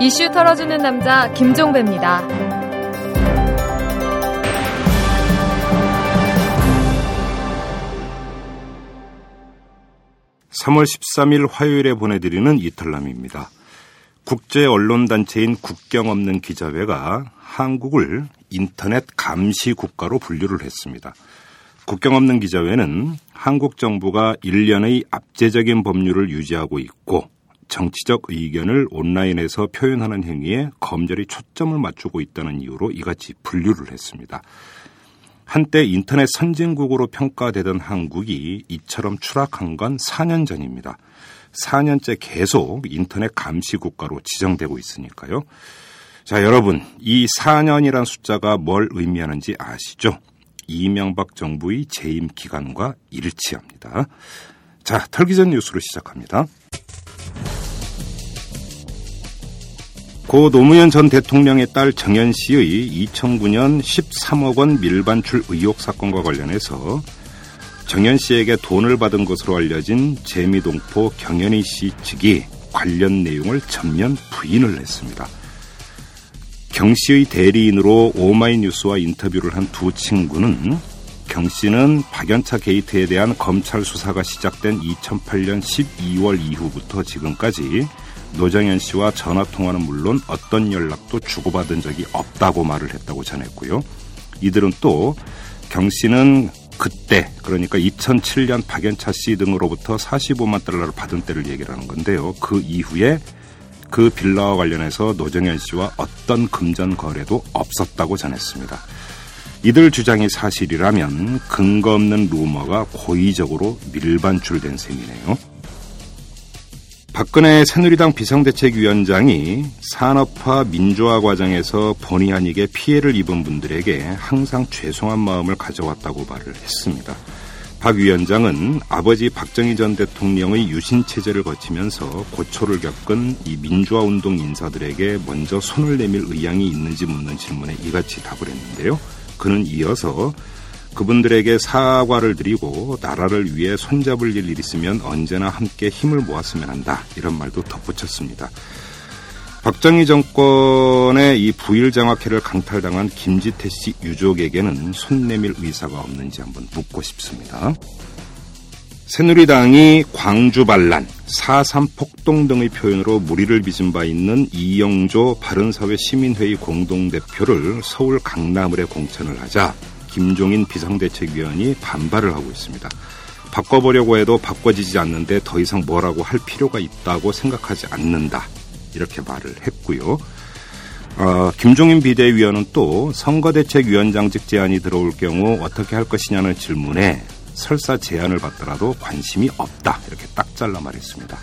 이슈 털어주는 남자 김종배입니다. 3월 13일 화요일에 보내드리는 이탈남입니다. 국제 언론 단체인 국경 없는 기자회가 한국을 인터넷 감시 국가로 분류를 했습니다. 국경 없는 기자회는 한국 정부가 일련의 압제적인 법률을 유지하고 있고 정치적 의견을 온라인에서 표현하는 행위에 검열이 초점을 맞추고 있다는 이유로 이같이 분류를 했습니다. 한때 인터넷 선진국으로 평가되던 한국이 이처럼 추락한 건 4년 전입니다. 4년째 계속 인터넷 감시 국가로 지정되고 있으니까요. 자, 여러분, 이 4년이란 숫자가 뭘 의미하는지 아시죠? 이명박 정부의 재임 기간과 일치합니다. 자, 털기 전 뉴스로 시작합니다. 고 노무현 전 대통령의 딸 정연 씨의 2009년 13억 원 밀반출 의혹 사건과 관련해서 정연 씨에게 돈을 받은 것으로 알려진 재미동포 경연희 씨 측이 관련 내용을 전면 부인을 했습니다. 경 씨의 대리인으로 오마이뉴스와 인터뷰를 한 두 친구는 경 씨는 박연차 게이트에 대한 검찰 수사가 시작된 2008년 12월 이후부터 지금까지 노정현 씨와 전화 통화는 물론 어떤 연락도 주고받은 적이 없다고 말을 했다고 전했고요. 이들은 또 경 씨는 그때 그러니까 2007년 박연차 씨 등으로부터 45만 달러를 받은 때를 얘기를 하는 건데요. 그 이후에 그 빌라와 관련해서 노정현 씨와 어떤 금전 거래도 없었다고 전했습니다. 이들 주장이 사실이라면 근거 없는 루머가 고의적으로 밀반출된 셈이네요. 박근혜 새누리당 비상대책위원장이 산업화 민주화 과정에서 본의 아니게 피해를 입은 분들에게 항상 죄송한 마음을 가져왔다고 말을 했습니다. 박 위원장은 아버지 박정희 전 대통령의 유신 체제를 거치면서 고초를 겪은 이 민주화 운동 인사들에게 먼저 손을 내밀 의향이 있는지 묻는 질문에 이같이 답을 했는데요. 그는 이어서 그분들에게 사과를 드리고 나라를 위해 손잡을 일 있으면 언제나 함께 힘을 모았으면 한다. 이런 말도 덧붙였습니다. 박정희 정권의 이 부일 장학회를 강탈당한 김지태 씨 유족에게는 손 내밀 의사가 없는지 한번 묻고 싶습니다. 새누리당이 광주 반란, 4.3 폭동 등의 표현으로 무리를 빚은 바 있는 이영조 바른사회 시민회의 공동대표를 서울 강남을에 공천을 하자 김종인 비상대책위원이 반발을 하고 있습니다. 바꿔보려고 해도 바꿔지지 않는데 더 이상 뭐라고 할 필요가 있다고 생각하지 않는다. 이렇게 말을 했고요. 어, 김종인 비대위원은 또 선거대책위원장직 제안이 들어올 경우 어떻게 할 것이냐는 질문에 설사 제안을 받더라도 관심이 없다 이렇게 딱 잘라 말했습니다.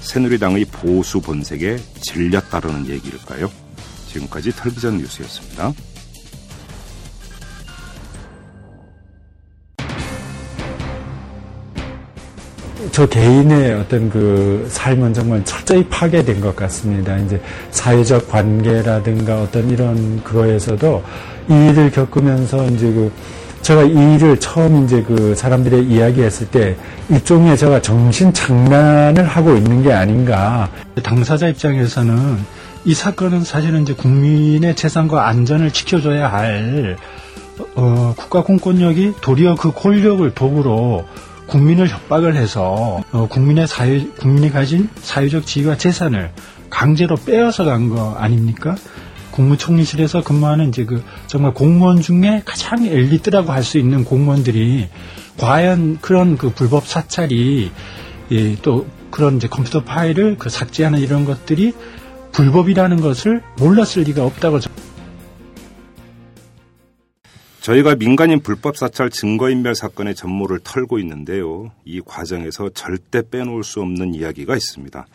새누리당의 보수 본색에 질렸다라는 얘기일까요? 지금까지 텔비전 뉴스였습니다. 저 개인의 어떤 그 삶은 정말 철저히 파괴된 것 같습니다. 이제 사회적 관계라든가 어떤 이런 그거에서도 이 일을 겪으면서 이제 그 제가 이 일을 처음 이제 그 사람들의 이야기했을 때 일종의 제가 정신 장난을 하고 있는 게 아닌가. 당사자 입장에서는 이 사건은 사실은 이제 국민의 재산과 안전을 지켜줘야 할 어, 국가 공권력이 도리어 그 권력을 도구로 국민을 협박을 해서 어, 국민의 사회 국민이 가진 사회적 지위와 재산을 강제로 빼앗아 간 거 아닙니까? 국무총리실에서 근무하는 이제 그 정말 공무원 중에 가장 엘리트라고 할 수 있는 공무원들이 과연 그런 그 불법 사찰이 예, 또 그런 이제 컴퓨터 파일을 그 삭제하는 이런 것들이 불법이라는 것을 몰랐을 리가 없다고 저희가 민간인 불법 사찰 증거인멸 사건의 전모를 털고 있는데요. 이 과정에서 절대 빼놓을 수 없는 이야기가 있습니다.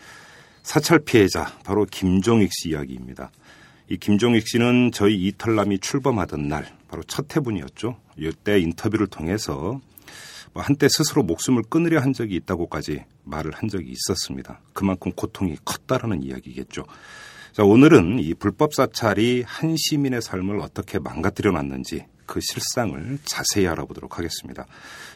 사찰 피해자 바로 김종익 씨 이야기입니다. 이 김종익 씨는 저희 이털남이 출범하던 날 바로 첫 해분이었죠. 이때 인터뷰를 통해서 뭐 한때 스스로 목숨을 끊으려 한 적이 있다고까지 말을 한 적이 있었습니다. 그만큼 고통이 컸다라는 이야기겠죠. 자, 오늘은 이 불법 사찰이 한 시민의 삶을 어떻게 망가뜨려 놨는지 그 실상을 자세히 알아보도록 하겠습니다.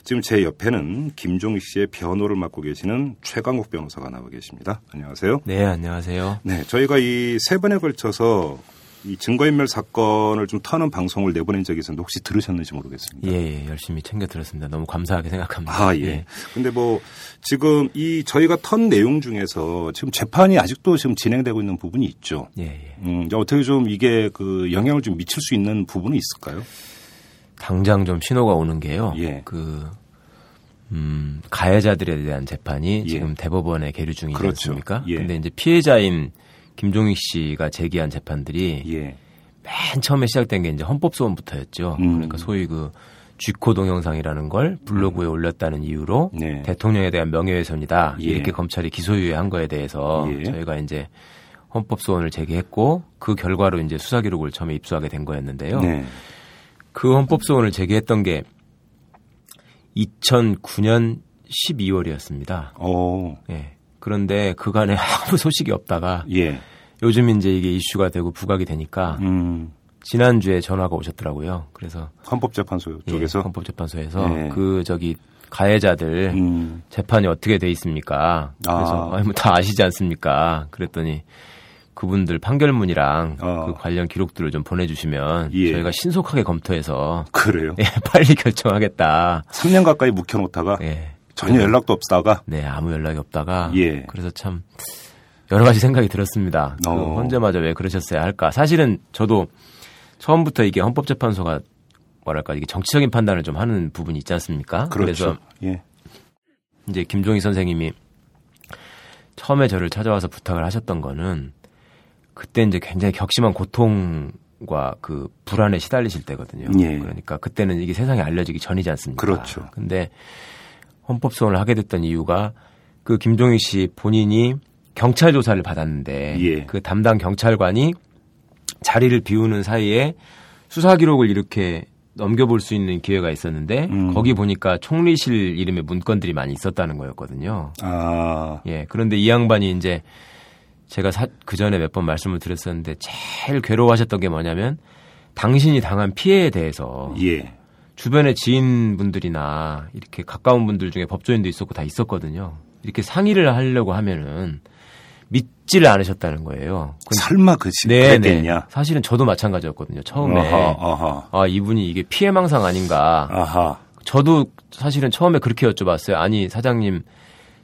지금 제 옆에는 김종익 씨의 변호를 맡고 계시는 최강욱 변호사가 나와 계십니다. 안녕하세요. 네, 안녕하세요. 네, 저희가 이 세 번에 걸쳐서 이 증거인멸 사건을 좀 터는 방송을 내보낸 적이 있었는데 혹시 들으셨는지 모르겠습니다. 예, 예, 열심히 챙겨 들었습니다. 너무 감사하게 생각합니다. 아, 예. 예. 근데 뭐 지금 이 저희가 턴 내용 중에서 지금 재판이 아직도 지금 진행되고 있는 부분이 있죠. 예, 예. 음, 어떻게 좀 이게 그 영향을 좀 미칠 수 있는 부분이 있을까요? 당장 좀 신호가 오는 게요. 예. 그 음, 가해자들에 대한 재판이 예. 지금 대법원에 계류 중이지 그렇죠. 않습니까? 예. 근데 이제 피해자인 김종익 씨가 제기한 재판들이 예. 맨 처음에 시작된 게 이제 헌법소원부터였죠. 음. 그러니까 소위 그 쥐코 동영상이라는 걸 블로그에 올렸다는 이유로 네. 대통령에 대한 명예훼손이다 예. 이렇게 검찰이 기소유예한 거에 대해서 예. 저희가 이제 헌법소원을 제기했고 그 결과로 이제 수사 기록을 처음에 입수하게 된 거였는데요. 네. 그 헌법 소원을 제기했던 게 2009년 12월이었습니다. 오. 예. 그런데 그간에 아무 소식이 없다가 예. 요즘 이제 이게 이슈가 되고 부각이 되니까 음. 지난주에 전화가 오셨더라고요. 그래서 헌법재판소 예, 쪽에서 헌법재판소에서 네. 그 저기 가해자들 음. 재판이 어떻게 돼 있습니까? 그래서 아. 아니 뭐다 아시지 않습니까? 그랬더니 그분들 판결문이랑 어. 그 관련 기록들을 좀 보내주시면 예. 저희가 신속하게 검토해서 그래요. 예, 빨리 결정하겠다. 3년 가까이 묵혀놓다가 예. 전혀 연락도 없다가 네, 아무 연락이 없다가 예. 그래서 참 여러 가지 생각이 들었습니다. 그 어. 혼자마저 왜 그러셨어야 할까? 사실은 저도 처음부터 이게 헌법재판소가 뭐랄까 이게 정치적인 판단을 좀 하는 부분이 있지 않습니까? 그렇죠. 래서 예. 이제 김종희 선생님이 처음에 저를 찾아와서 부탁을 하셨던 거는 그때 이제 굉장히 격심한 고통과 그 불안에 시달리실 때거든요. 예. 그러니까 그때는 이게 세상에 알려지기 전이지 않습니까? 그렇죠. 근데 헌법 소원을 하게 됐던 이유가 그 김종희 씨 본인이 경찰 조사를 받았는데 예. 그 담당 경찰관이 자리를 비우는 사이에 수사 기록을 이렇게 넘겨볼 수 있는 기회가 있었는데 음. 거기 보니까 총리실 이름의 문건들이 많이 있었다는 거였거든요. 아. 예. 그런데 이 양반이 이제 제가 그 전에 몇 번 말씀을 드렸었는데 제일 괴로워하셨던 게 뭐냐면 당신이 당한 피해에 대해서 예. 주변의 지인분들이나 이렇게 가까운 분들 중에 법조인도 있었고 다 있었거든요. 이렇게 상의를 하려고 하면은 믿지를 않으셨다는 거예요. 그- 설마 그지 네, 그랬겠냐? 네. 사실은 저도 마찬가지였거든요. 처음에 아하, 아하. 아 이분이 이게 피해망상 아닌가. 아하. 저도 사실은 처음에 그렇게 여쭤봤어요. 아니 사장님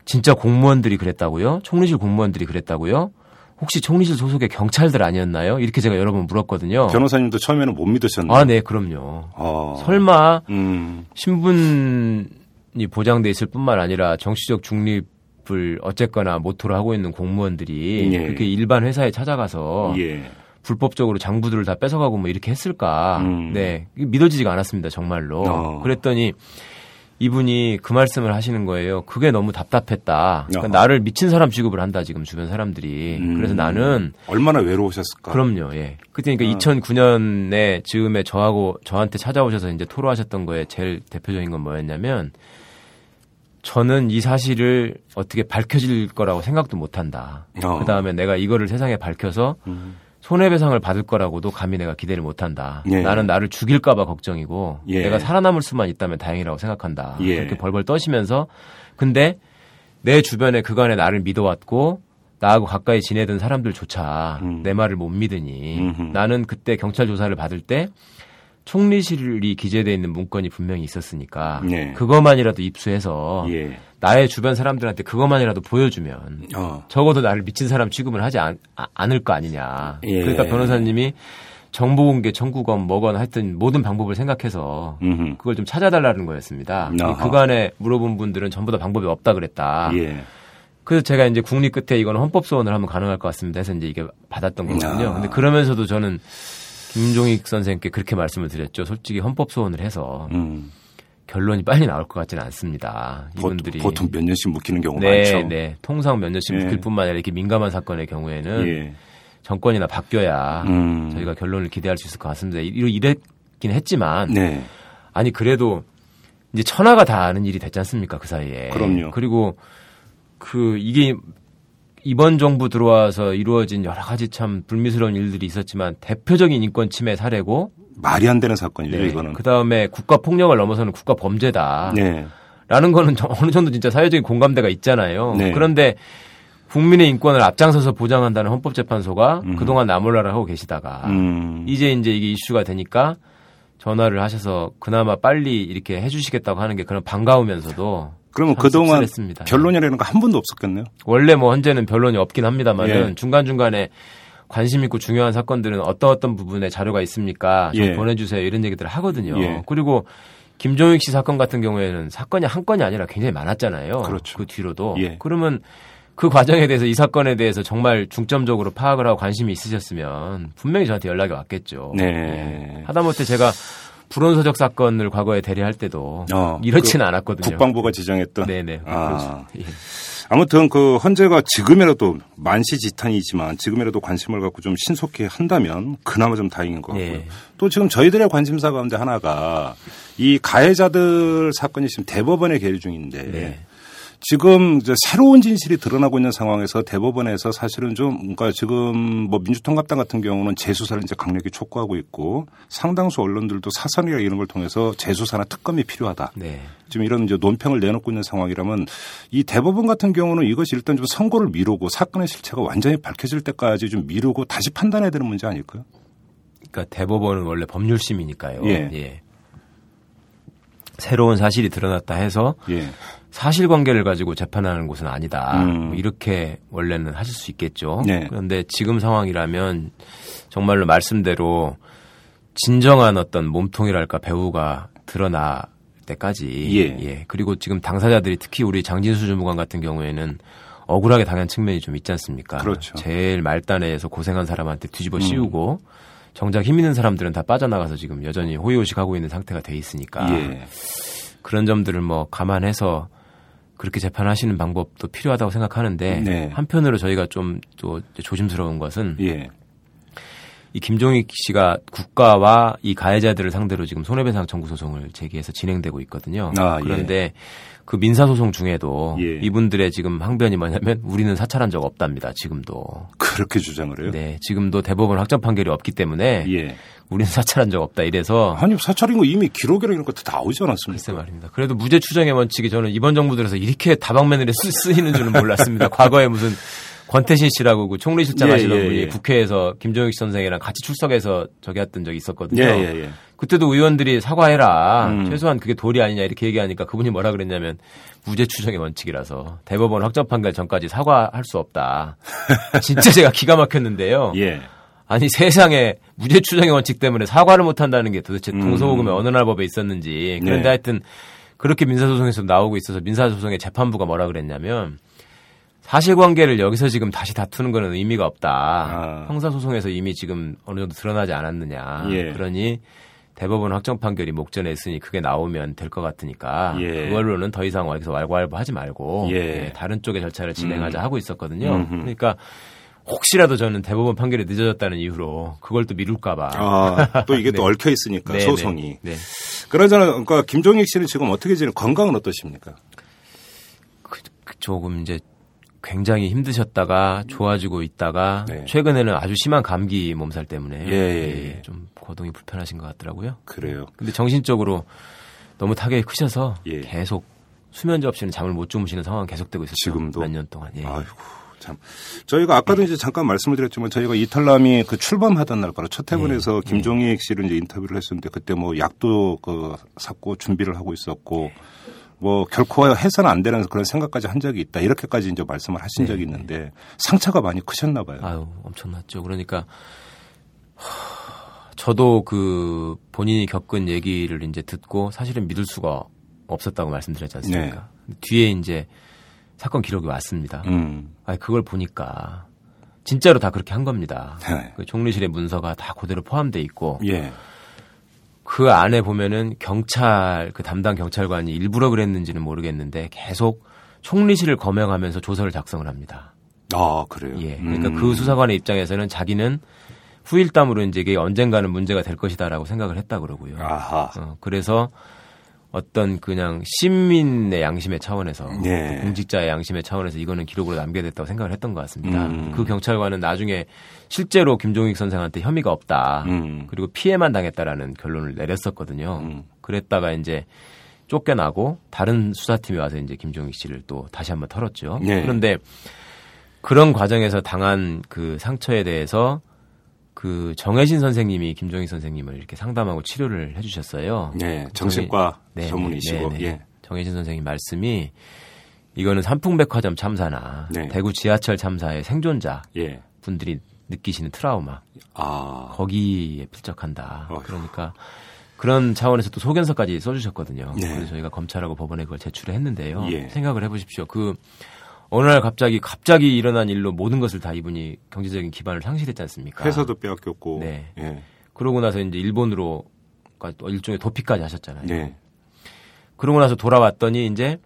진짜 공무원들이 그랬다고요? 총리실 공무원들이 그랬다고요? 혹시 총리실 소속의 경찰들 아니었나요? 이렇게 제가 여러 번 물었거든요. 변호사님도 처음에는 못 믿으셨나요? 아, 네, 그럼요. 어. 설마 음. 신분이 보장돼 있을 뿐만 아니라 정치적 중립을 어쨌거나 모토로 하고 있는 공무원들이 예. 그렇게 일반 회사에 찾아가서 예. 불법적으로 장부들을 다 뺏어가고 뭐 이렇게 했을까? 음. 네, 믿어지지가 않았습니다, 정말로. 어. 그랬더니 이분이 그 말씀을 하시는 거예요. 그게 너무 답답했다. 그러니까. 나를 미친 사람 취급을 한다 지금 주변 사람들이. 음. 그래서 나는 얼마나 외로우셨을까? 그럼요, 예. 그때 그러니까 어. 2009년에 즈음에 저하고 저한테 찾아오셔서 이제 토로하셨던 거에 제일 대표적인 건 뭐였냐면 저는 이 사실을 어떻게 밝혀질 거라고 생각도 못 한다. 어. 그 다음에 내가 이거를 세상에 밝혀서 음. 손해배상을 받을 거라고도 감히 내가 기대를 못 한다. 예. 나는 나를 죽일까봐 걱정이고 예. 내가 살아남을 수만 있다면 다행이라고 생각한다. 예. 그렇게 벌벌 떠시면서 근데 내 주변에 그간에 나를 믿어왔고 나하고 가까이 지내던 사람들조차 음. 내 말을 못 믿으니 음흠. 나는 그때 경찰 조사를 받을 때 총리실이 기재돼 있는 문건이 분명히 있었으니까 예. 그것만이라도 입수해서 예. 나의 주변 사람들한테 그것만이라도 보여주면 어. 적어도 나를 미친 사람 취급을 하지 않, 을 거 아니냐. 예. 그러니까 변호사님이 정보 공개 청구건 뭐건 하여튼 모든 방법을 생각해서 음흠. 그걸 좀 찾아달라는 거였습니다. 그간에 물어본 분들은 전부 다 방법이 없다 그랬다. 예. 그래서 제가 이제 국립 끝에 이거는 헌법 소원을 하면 가능할 것 같습니다. 해서 이제 이게 받았던 거거든요. 아. 근데 그러면서도 저는 김종익 선생님께 그렇게 말씀을 드렸죠. 솔직히 헌법 소원을 해서 음. 결론이 빨리 나올 것 같지는 않습니다. 이분들이 보, 통 몇 년씩 묵히는 경우가 네, 많죠. 네. 통상 몇 년씩 예. 묵힐 뿐만 아니라 이렇게 민감한 사건의 경우에는 예. 정권이나 바뀌어야 음. 저희가 결론을 기대할 수 있을 것 같습니다. 이랬긴 했지만 네. 아니 그래도 이제 천하가 다 아는 일이 됐지 않습니까 그 사이에. 그럼요. 그리고 그 이게 이번 정부 들어와서 이루어진 여러 가지 참 불미스러운 일들이 있었지만 대표적인 인권 침해 사례고 말이 안 되는 사건이죠, 네. 이거는. 그 다음에 국가 폭력을 넘어서는 국가 범죄다. 네. 라는 거는 저- 어느 정도 진짜 사회적인 공감대가 있잖아요. 네. 그런데 국민의 인권을 앞장서서 보장한다는 헌법재판소가 그동안 나몰라를 하고 계시다가 음. 이제 이제 이게 이슈가 되니까 전화를 하셔서 그나마 빨리 이렇게 해주시겠다고 하는 게 그런 반가우면서도 그러면 참 그동안 씁쓸했습니다. 변론이라는 거 한 번도 없었겠네요. 원래 뭐 현재는 변론이 없긴 합니다만은 예. 중간 중간에 관심 있고 중요한 사건들은 어떤 어떤 부분에 자료가 있습니까? 좀 예. 보내주세요 이런 얘기들을 하거든요. 예. 그리고 김종익 씨 사건 같은 경우에는 사건이 한 건이 아니라 굉장히 많았잖아요. 그렇죠. 그 뒤로도 예. 그러면 그 과정에 대해서 이 사건에 대해서 정말 중점적으로 파악을 하고 관심이 있으셨으면 분명히 저한테 연락이 왔겠죠. 네. 예. 하다못해 제가 불온서적 사건을 과거에 대리할 때도 어, 이렇지는 않았거든요. 국방부가 지정했던. 네네. 아. 그렇죠. 예. 아무튼 그 헌재가 지금이라도 만시지탄이지만 지금이라도 관심을 갖고 좀 신속히 한다면 그나마 좀 다행인 것 같고요. 예. 또 지금 저희들의 관심사 가운데 하나가 이 가해자들 사건이 지금 대법원에 계류 중인데 네. 지금 이제 새로운 진실이 드러나고 있는 상황에서 대법원에서 사실은 좀 그러니까 지금 뭐 민주통합당 같은 경우는 재수사를 이제 강력히 촉구하고 있고 상당수 언론들도 사선이나 이런 걸 통해서 재수사나 특검이 필요하다. 네. 지금 이런 이제 논평을 내놓고 있는 상황이라면 이 대법원 같은 경우는 이것이 일단 좀 선고를 미루고 사건의 실체가 완전히 밝혀질 때까지 좀 미루고 다시 판단해야 되는 문제 아닐까요? 그러니까 대법원은 원래 법률심이니까요. 예. 새로운 사실이 드러났다 해서 예. 사실관계를 가지고 재판하는 곳은 아니다. 음. 뭐 이렇게 원래는 하실 수 있겠죠. 네. 그런데 지금 상황이라면 정말로 말씀대로 진정한 어떤 몸통이랄까 배우가 드러날 때까지 예. 그리고 지금 당사자들이 특히 우리 장진수 주무관 같은 경우에는 억울하게 당한 측면이 좀 있지 않습니까? 그렇죠. 제일 말단에서 고생한 사람한테 음. 뒤집어 씌우고 정작 힘 있는 사람들은 다 빠져나가서 지금 여전히 호의호식하고 있는 상태가 돼 있으니까 예. 그런 점들을 뭐 감안해서 그렇게 재판하시는 방법도 필요하다고 생각하는데 네. 한편으로 저희가 좀 또 조심스러운 것은 예. 이 김종익 씨가 국가와 이 가해자들을 상대로 지금 손해배상 청구 소송을 제기해서 진행되고 있거든요. 아, 예. 그런데 그 민사 소송 중에도 예. 이분들의 지금 항변이 뭐냐면 우리는 사찰한 적 없답니다. 지금도. 그렇게 주장을 해요? 네, 지금도 대법원 확정 판결이 없기 때문에 예. 우리는 사찰한 적 없다. 이래서 아니 사찰인 거 이미 기록이랑 이런 거다 나오지 않았습니까? 글쎄 말입니다. 그래도 무죄 추정의 원칙이 저는 이번 정부 들어서 이렇게 다방면으로 쓰, 쓰이는 줄은 몰랐습니다. 과거에 무슨 권태신 씨라고 그 총리실장 예, 하시던 예, 분이 예. 국회에서 김종익 선생이랑 같이 출석해서 저기 했던 적이 있었거든요. 예, 예, 예. 그때도 의원들이 사과해라. 음. 최소한 그게 도리 아니냐 이렇게 얘기하니까 그분이 뭐라 그랬냐면 무죄 추정의 원칙이라서 대법원 확정 판결 전까지 사과할 수 없다. 진짜 제가 기가 막혔는데요. 예. 아니 세상에 무죄 추정의 원칙 때문에 사과를 못 한다는 게 도대체 음. 동서고금의 어느 나라 법에 있었는지. 그런데 네. 하여튼 그렇게 민사소송에서 나오고 있어서 민사소송의 재판부가 뭐라 그랬냐면 사실관계를 여기서 지금 다시 다투는 거는 의미가 없다. 아. 형사소송에서 이미 지금 어느 정도 드러나지 않았느냐. 예. 그러니 대법원 확정 판결이 목전에 있으니 그게 나오면 될 것 같으니까 예. 그걸로는 더 이상 여기서 왈가왈부 하지 말고 예. 예, 다른 쪽의 절차를 진행하자 하고 있었거든요. 음흠. 그러니까 혹시라도 저는 대법원 판결이 늦어졌다는 이유로 그걸 또 미룰까봐. 아, 또 이게 또 네. 얽혀 있으니까 네, 소송이. 네. 네. 그러잖아. 그러니까 김종익 씨는 지금 어떻게 지내? 건강은 어떠십니까? 그, 그 조금 이제 굉장히 힘드셨다가 좋아지고 있다가 네. 최근에는 아주 심한 감기 몸살 때문에 예, 예, 예. 좀 거동이 불편하신 것 같더라고요. 그래요. 근데 정신적으로 너무 타격이 크셔서 예. 계속 수면 제 없이는 잠을 못 주무시는 상황 계속되고 있었죠. 지금도? 몇 년 동안. 예. 아이고 참 저희가 아까도 이제 잠깐 말씀을 드렸지만 저희가 이탈남이 그 출범하던 날 바로 첫 해분에서 네. 김종익 씨를 이제 인터뷰를 했었는데 그때 뭐 약도 그 샀고 준비를 하고 있었고 뭐 결코 해서는 안 되는 그런 생각까지 한 적이 있다 이렇게까지 이제 말씀을 하신 네. 적이 있는데 상처가 많이 크셨나 봐요. 아유, 엄청났죠. 그러니까 하, 저도 그 본인이 겪은 얘기를 이제 듣고 사실은 믿을 수가 없었다고 말씀드렸지 않습니까? 뒤에 이제 사건 기록이 왔습니다. 음. 아, 그걸 보니까 진짜로 다 그렇게 한 겁니다. 네. 그 총리실의 문서가 다 그대로 포함돼 있고 예. 그 안에 보면은 경찰 그 담당 경찰관이 일부러 그랬는지는 모르겠는데 계속 총리실을 거명하면서 조서를 작성을 합니다. 아 그래요. 예. 그러니까 음. 그 수사관의 입장에서는 자기는 후일담으로 이제 이게 언젠가는 문제가 될 것이다라고 생각을 했다 그러고요. 아하. 어, 그래서 어떤 그냥 시민의 양심의 차원에서 네. 공직자의 양심의 차원에서 이거는 기록으로 남겨야 됐다고 생각을 했던 것 같습니다. 음. 그 경찰관은 나중에 실제로 김종익 선생한테 혐의가 없다. 음. 그리고 피해만 당했다라는 결론을 내렸었거든요. 음. 그랬다가 이제 쫓겨나고 다른 수사팀이 와서 이제 김종익 씨를 또 다시 한번 털었죠. 네. 그런데 그런 과정에서 당한 그 상처에 대해서 그 정혜진 선생님이 김종익 선생님을 이렇게 상담하고 치료를 해주셨어요. 네, 정신과 네, 전문이시고 네, 네. 예. 정혜진 선생님 말씀이 이거는 삼풍백화점 참사나 네. 대구 지하철 참사의 생존자 예. 분들이 느끼시는 트라우마 아. 거기에 필적한다. 어휴. 그러니까 그런 차원에서 또 소견서까지 써주셨거든요. 네. 그래서 저희가 검찰하고 법원에 그걸 제출을 했는데요. 예. 생각을 해보십시오. 그 어느 날 갑자기 갑자기 일어난 일로 모든 것을 다 이분이 경제적인 기반을 상실했지 않습니까? 회사도 빼앗겼고. 네. 예. 그러고 나서 이제 일본으로 또 일종의 도피까지 하셨잖아요. 네. 그러고 나서 돌아왔더니 이제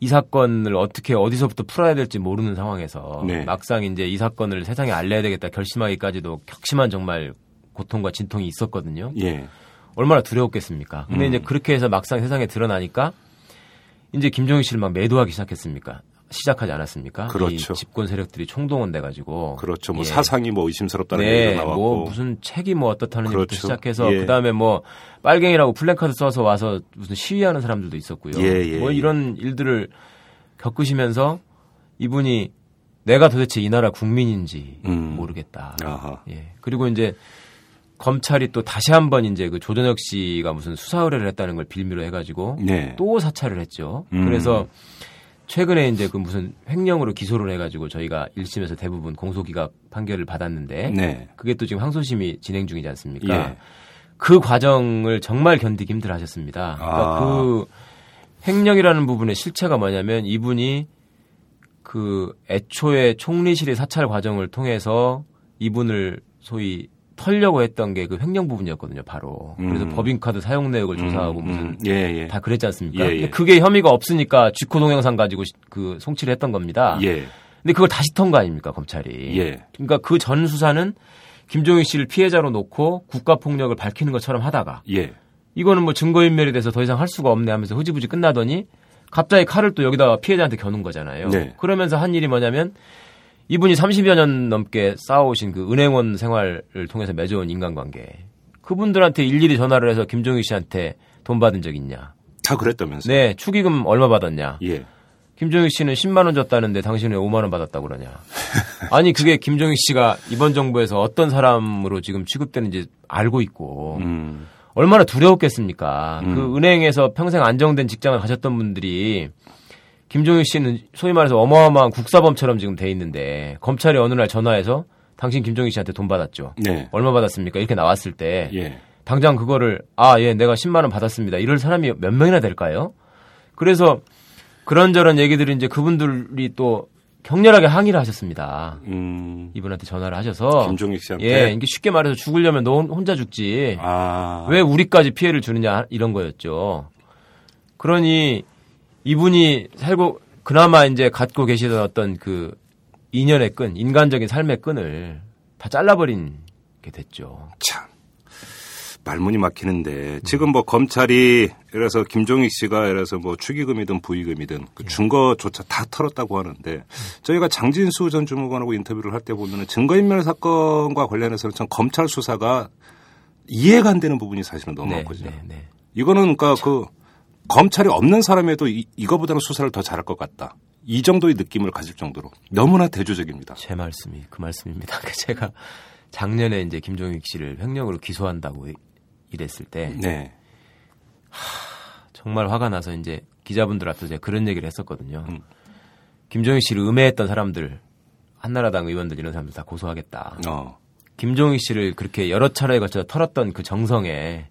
이 사건을 어떻게 어디서부터 풀어야 될지 모르는 상황에서 네. 막상 이제 이 사건을 세상에 알려야 되겠다 결심하기까지도 격심한 정말 고통과 진통이 있었거든요. 예. 얼마나 두려웠겠습니까? 근데 음. 이제 그렇게 해서 막상 세상에 드러나니까 이제 김종인 씨를 막 매도하기 시작했습니까? 시작하지 않았습니까? 그렇죠. 이 집권 세력들이 총동원돼 가지고 그렇죠. 뭐 예. 사상이 뭐 의심스럽다는 네, 얘기도 나왔고. 뭐 무슨 책이 뭐 어떻다는 그렇죠. 얘기부터 시작해서 예. 그다음에 뭐 빨갱이라고 플랜카드 써서 와서 무슨 시위하는 사람들도 있었고요. 예, 예, 뭐 예. 이런 일들을 겪으시면서 이분이 내가 도대체 이 나라 국민인지 음. 모르겠다. 아하. 예. 그리고 이제 검찰이 또 다시 한번 이제 그 조전혁 씨가 무슨 수사 의뢰를 했다는 걸 빌미로 해가지고 네. 또 사찰을 했죠. 음. 그래서 최근에 이제 그 무슨 횡령으로 기소를 해가지고 저희가 1심에서 대부분 공소기각 판결을 받았는데 네. 그게 또 지금 항소심이 진행 중이지 않습니까? 예. 그 과정을 정말 견디기 힘들어 하셨습니다. 그러니까 아. 그 횡령이라는 부분의 실체가 뭐냐면 이분이 그 애초에 총리실의 사찰 과정을 통해서 이분을 소위 털려고 했던 게 그 횡령 부분이었거든요, 바로. 그래서 음. 법인카드 사용 내역을 조사하고 음, 무슨 음. 예, 예. 다 그랬지 않습니까? 예, 예. 근데 그게 혐의가 없으니까 쥐코 동영상 가지고 시- 그 송치를 했던 겁니다. 예. 근데 그걸 다시 턴 거 아닙니까, 검찰이? 예. 그러니까 그 전 수사는 김종인 씨를 피해자로 놓고 국가 폭력을 밝히는 것처럼 하다가 예. 이거는 뭐 증거 인멸이 돼서 더 이상 할 수가 없네 하면서 흐지부지 끝나더니 갑자기 칼을 또 여기다가 피해자한테 겨눈 거잖아요. 네. 그러면서 한 일이 뭐냐면 이분이 30여 년 넘게 쌓아오신 그 은행원 생활을 통해서 맺어온 인간관계. 그분들한테 일일이 전화를 해서 김종인 씨한테 돈 받은 적 있냐? 다 그랬다면서요? 네, 축의금 얼마 받았냐? 예. 김종익 씨는 10만 원 줬다는데 당신은 5만 원 받았다고 그러냐. 아니 그게 김종익 씨가 이번 정부에서 어떤 사람으로 지금 취급되는지 알고 있고 음. 얼마나 두려웠겠습니까. 음. 그 은행에서 평생 안정된 직장을 가셨던 분들이 김종익 씨는 소위 말해서 어마어마한 국사범처럼 지금 돼 있는데 검찰이 어느 날 전화해서 당신 김종익 씨한테 돈 받았죠. 네. 얼마 받았습니까? 이렇게 나왔을 때 예. 당장 그거를 아 예 내가 10만 원 받았습니다. 이럴 사람이 몇 명이나 될까요? 그래서 그런저런 얘기들이 이제 그분들이 또 격렬하게 항의를 하셨습니다. 음. 이분한테 전화를 하셔서 김종익 씨한테. 예, 이게 쉽게 말해서 죽으려면 너 혼자 죽지. 아. 왜 우리까지 피해를 주느냐 이런 거였죠. 그러니 이분이 살고 그나마 이제 갖고 계시던 어떤 그 인연의 끈, 인간적인 삶의 끈을 다 잘라버린 게 됐죠. 참. 말문이 막히는데 지금 뭐 검찰이 그래서 김종익 씨가 그래서 뭐 축의금이든 부의금이든 그 증거조차 다 털었다고 하는데 저희가 장진수 전 주무관하고 인터뷰를 할 때 보면은 증거인멸 사건과 관련해서는 참 검찰 수사가 이해가 안 되는 부분이 사실은 너무 네, 많거든요. 네, 네. 이거는 그러니까 그 검찰이 없는 사람에도 이, 이거보다는 수사를 더 잘할 것 같다. 이 정도의 느낌을 가질 정도로 너무나 대조적입니다. 제 말씀이 그 말씀입니다. 그 제가 작년에 이제 김종익 씨를 횡령으로 기소한다고 이랬을 때 네. 정말 화가 나서 이제 기자분들 앞에서 제가 그런 얘기를 했었거든요. 음. 김종익 씨를 음해했던 사람들, 한나라당 의원들 이런 사람들 다 고소하겠다. 어. 김종익 씨를 그렇게 여러 차례에 걸쳐 털었던 그 정성에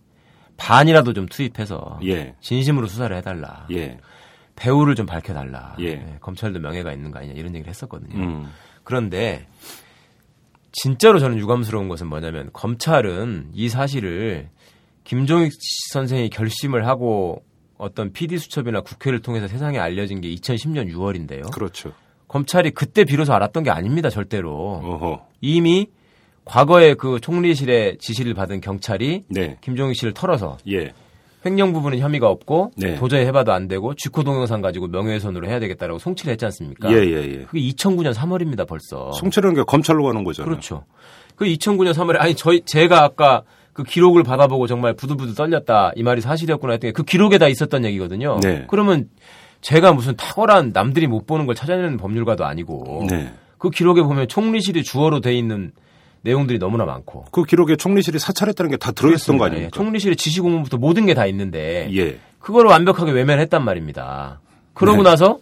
반이라도 좀 투입해서 예. 진심으로 수사를 해달라. 예. 배우를 좀 밝혀달라. 예. 네, 검찰도 명예가 있는 거 아니냐 이런 얘기를 했었거든요. 음. 그런데 진짜로 저는 유감스러운 것은 뭐냐면 검찰은 이 사실을 김종익 선생이 결심을 하고 어떤 PD 수첩이나 국회를 통해서 세상에 알려진 게 2010년 6월인데요. 그렇죠. 검찰이 그때 비로소 알았던 게 아닙니다, 절대로. 어허. 이미 과거에 그 총리실의 지시를 받은 경찰이 네. 김종익 씨를 털어서 예. 횡령 부분은 혐의가 없고 네. 도저히 해봐도 안 되고 쥐코 동영상 가지고 명예훼손으로 해야 되겠다라고 송치를 했지 않습니까? 예, 예, 예. 그게 2009년 3월입니다 벌써. 송치라는 게 검찰로 가는 거잖아요. 그렇죠. 그 2009년 3월에 아니 저희 제가 아까 그 기록을 받아보고 정말 부들부들 떨렸다 이 말이 사실이었구나 했더니 그 기록에 다 있었던 얘기거든요. 네. 그러면 제가 무슨 탁월한 남들이 못 보는 걸 찾아내는 법률가도 아니고 네. 그 기록에 보면 총리실이 주어로 돼 있는 내용들이 너무나 많고 그 기록에 총리실이 사찰했다는 게 다 들어있던 거 예, 아닙니까? 총리실의 지시 공문부터 모든 게 다 있는데 예. 그걸 완벽하게 외면했단 말입니다. 그러고 네. 나서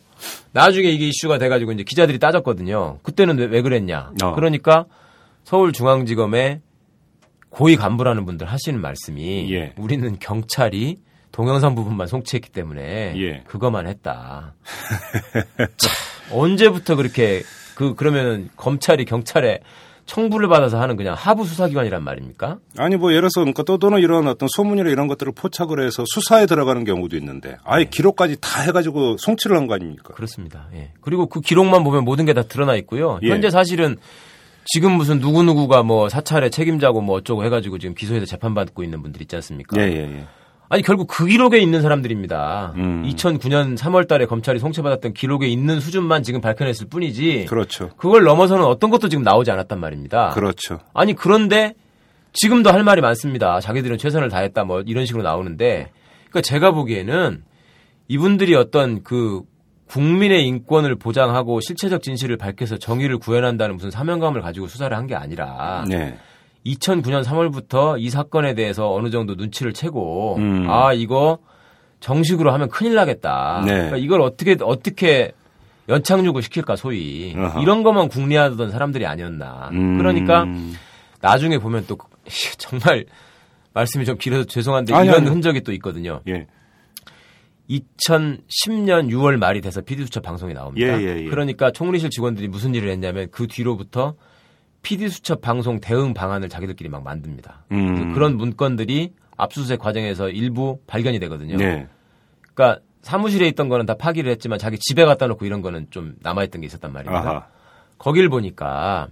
나중에 이게 이슈가 돼가지고 이제 기자들이 따졌거든요. 그때는 왜, 왜 그랬냐? 어. 그러니까 서울중앙지검의 고위 간부라는 분들 하시는 말씀이 예. 우리는 경찰이 동영상 부분만 송치했기 때문에 예. 그것만 했다. 참, 언제부터 그렇게 그 그러면은 검찰이 경찰에 청부를 받아서 하는 그냥 하부 수사기관이란 말입니까? 아니 뭐 예를 들어서 그러니까 또 또는 이런 어떤 소문이나 이런 것들을 포착을 해서 수사에 들어가는 경우도 있는데 아예 네. 기록까지 다 해가지고 송치를 한 거 아닙니까? 그렇습니다. 예. 그리고 그 기록만 보면 모든 게 다 드러나 있고요. 예. 현재 사실은 지금 무슨 누구 누구가 뭐 사찰의 책임자고 뭐 어쩌고 해가지고 지금 기소해서 재판받고 있는 분들 있지 않습니까? 예, 예, 예. 아니 결국 그 기록에 있는 사람들입니다. 음. 2009년 3월 달에 검찰이 송치받았던 기록에 있는 수준만 지금 밝혀냈을 뿐이지 그렇죠. 그걸 넘어서는 어떤 것도 지금 나오지 않았단 말입니다. 그렇죠. 아니 그런데 지금도 할 말이 많습니다. 자기들은 최선을 다했다 뭐 이런 식으로 나오는데 그러니까 제가 보기에는 이분들이 어떤 그 국민의 인권을 보장하고 실체적 진실을 밝혀서 정의를 구현한다는 무슨 사명감을 가지고 수사를 한 게 아니라 네. 2009년 3월부터 이 사건에 대해서 어느 정도 눈치를 채고 음. 아 이거 정식으로 하면 큰일 나겠다. 네. 그러니까 이걸 어떻게 어떻게 연착륙을 시킬까 소위 어허. 이런 것만 궁리하던 사람들이 아니었나. 음. 그러니까 나중에 보면 또 정말 말씀이 좀 길어서 죄송한데 아니, 이런 아니. 흔적이 또 있거든요. 예. 2010년 6월 말이 돼서 PD수첩 방송이 나옵니다. 예, 예, 예. 그러니까 총리실 직원들이 무슨 일을 했냐면 그 뒤로부터 PD수첩 방송 대응 방안을 자기들끼리 막 만듭니다. 음. 그런 문건들이 압수수색 과정에서 일부 발견이 되거든요. 네. 그러니까 사무실에 있던 거는 다 파기를 했지만 자기 집에 갖다 놓고 이런 거는 좀 남아있던 게 있었단 말입니다. 아하. 거길 보니까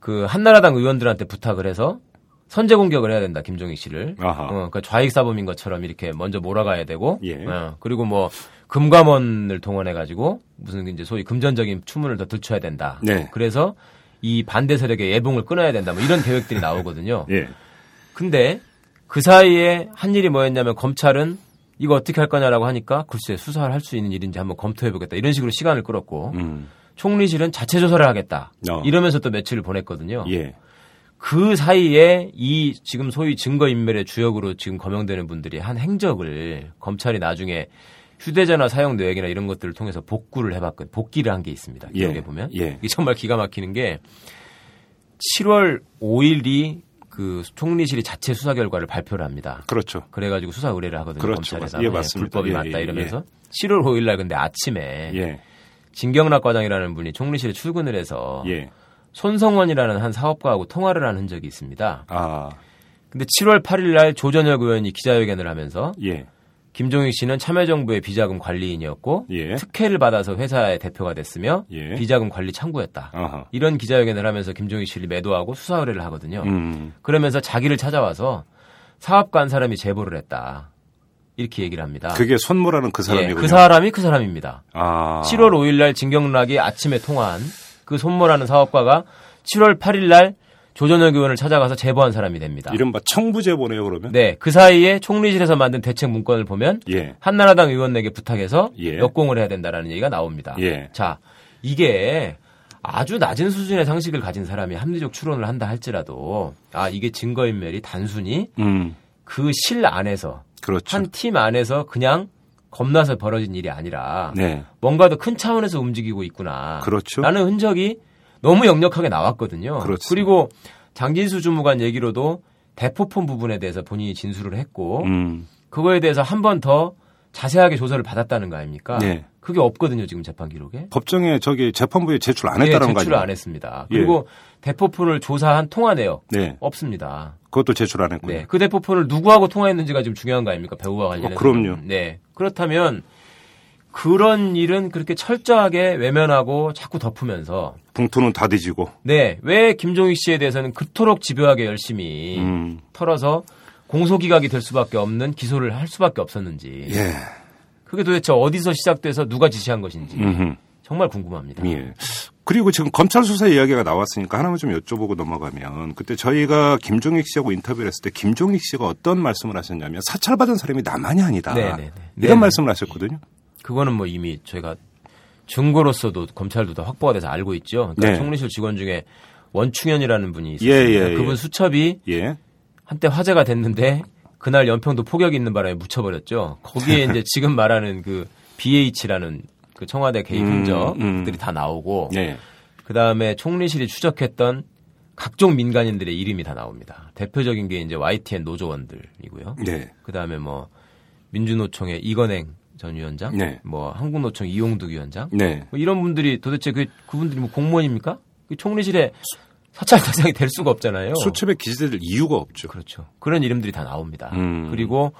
그 한나라당 의원들한테 부탁을 해서 선제 공격을 해야 된다 김종익 씨를. 아하. 어, 그러니까 좌익 사범인 것처럼 이렇게 먼저 몰아가야 되고. 예. 어, 그리고 뭐 금감원을 동원해 가지고 무슨 이제 소위 금전적인 추문을 더 들춰야 된다. 네. 그래서 이 반대 세력의 예봉을 끊어야 된다. 뭐 이런 계획들이 나오거든요. 예. 근데 그 사이에 한 일이 뭐였냐면 검찰은 이거 어떻게 할 거냐라고 하니까 글쎄 수사를 할 수 있는 일인지 한번 검토해 보겠다. 이런 식으로 시간을 끌었고 음. 총리실은 자체 조사를 하겠다. 어. 이러면서 또 며칠을 보냈거든요. 예. 그 사이에 이 지금 소위 증거인멸의 주역으로 지금 거명되는 분들이 한 행적을 검찰이 나중에 휴대전화 사용 내역이나 이런 것들을 통해서 복구를 해봤거든. 복기를 한 게 있습니다. 예. 기록에 보면 예. 이게 정말 기가 막히는 게 7월 5일이 그 총리실이 자체 수사 결과를 발표를 합니다. 그렇죠. 그래가지고 수사 의뢰를 하거든요. 그렇죠. 검찰에서 예, 맞습니다. 불법이 예, 맞다 예, 이러면서 7월 5일 날 근데 아침에 예. 진경락 과장이라는 분이 총리실에 출근을 해서 예. 손성원이라는 한 사업가하고 통화를 한 흔적이 있습니다. 아. 근데 7월 8일 날 조전혁 의원이 기자회견을 하면서 예. 김종익 씨는 참여정부의 비자금 관리인이었고 예. 특혜를 받아서 회사의 대표가 됐으며 예. 비자금 관리 창구였다. 아하. 이런 기자회견을 하면서 김종익 씨를 매도하고 수사 의뢰를 하거든요. 음. 그러면서 자기를 찾아와서 사업가 한 사람이 제보를 했다. 이렇게 얘기를 합니다. 그게 손모라는 그 예, 사람이군요. 그 사람이 그 사람입니다. 아. 7월 5일 날 진경락이 아침에 통화한 그 손모라는 사업가가 7월 8일 날 조전혁 의원을 찾아가서 제보한 사람이 됩니다. 이른바 청부 제보네요, 그러면? 네, 그 사이에 총리실에서 만든 대책 문건을 보면 예. 한나라당 의원에게 부탁해서 예. 역공을 해야 된다라는 얘기가 나옵니다. 예. 자, 이게 아주 낮은 수준의 상식을 가진 사람이 합리적 추론을 한다 할지라도 아 이게 증거인멸이 단순히 음. 그실 안에서 그렇죠. 한팀 안에서 그냥 겁나서 벌어진 일이 아니라 네. 뭔가 더 큰 차원에서 움직이고 있구나. 그렇죠. 라는 흔적이 너무 역력하게 나왔거든요. 그렇죠. 리고 장진수 주무관 얘기로도 대포폰 부분에 대해서 본인이 진술을 했고 음. 그거에 대해서 한 번 더 자세하게 조사를 받았다는 거 아닙니까? 네. 그게 없거든요, 지금 재판 기록에. 법정에 저기 재판부에 제출 안 예, 했다는 거 제출을 아니에요? 안 했습니다. 예. 그리고 대포폰을 조사한 통화 내역 네. 없습니다. 그것도 제출 안 했군요. 네. 그 대포폰을 누구하고 통화했는지가 지금 중요한 거 아닙니까? 배우와 관련해서. 어, 그럼요. 네. 그렇다면 그런 일은 그렇게 철저하게 외면하고 자꾸 덮으면서 봉투는 다 뒤지고. 네. 왜 김종익 씨에 대해서는 그토록 집요하게 열심히 음. 털어서 공소기각이 될 수밖에 없는 기소를 할 수밖에 없었는지. 예. 그게 도대체 어디서 시작돼서 누가 지시한 것인지 음흠. 정말 궁금합니다. 예. 그리고 지금 검찰 수사 이야기가 나왔으니까 하나만 좀 여쭤보고 넘어가면 그때 저희가 김종익 씨하고 인터뷰를 했을 때 김종익 씨가 어떤 말씀을 하셨냐면 사찰받은 사람이 나만이 아니다. 네네네. 이런 네네. 말씀을 하셨거든요. 그거는 뭐 이미 저희가 증거로서도 검찰도 다 확보가 돼서 알고 있죠. 그러니까 네. 총리실 직원 중에 원충현이라는 분이 있어요. 예, 예, 그분 예. 수첩이 예. 한때 화제가 됐는데 그날 연평도 폭격이 있는 바람에 묻혀버렸죠. 거기에 이제 지금 말하는 그 BH라는 그 청와대 개입 음, 흔적들이 음. 다 나오고 예. 그 다음에 총리실이 추적했던 각종 민간인들의 이름이 다 나옵니다. 대표적인 게 이제 YTN 노조원들이고요. 네. 그 다음에 뭐 민주노총의 이건행 전 위원장, 네. 뭐 한국노총 이용득 위원장, 네. 뭐 이런 분들이 도대체 그 그분들이 뭐 공무원입니까? 그 총리실에 사찰 대상이 될 수가 없잖아요. 수첩에 기재될 이유가 없죠. 그렇죠. 그런 이름들이 다 나옵니다. 음. 그리고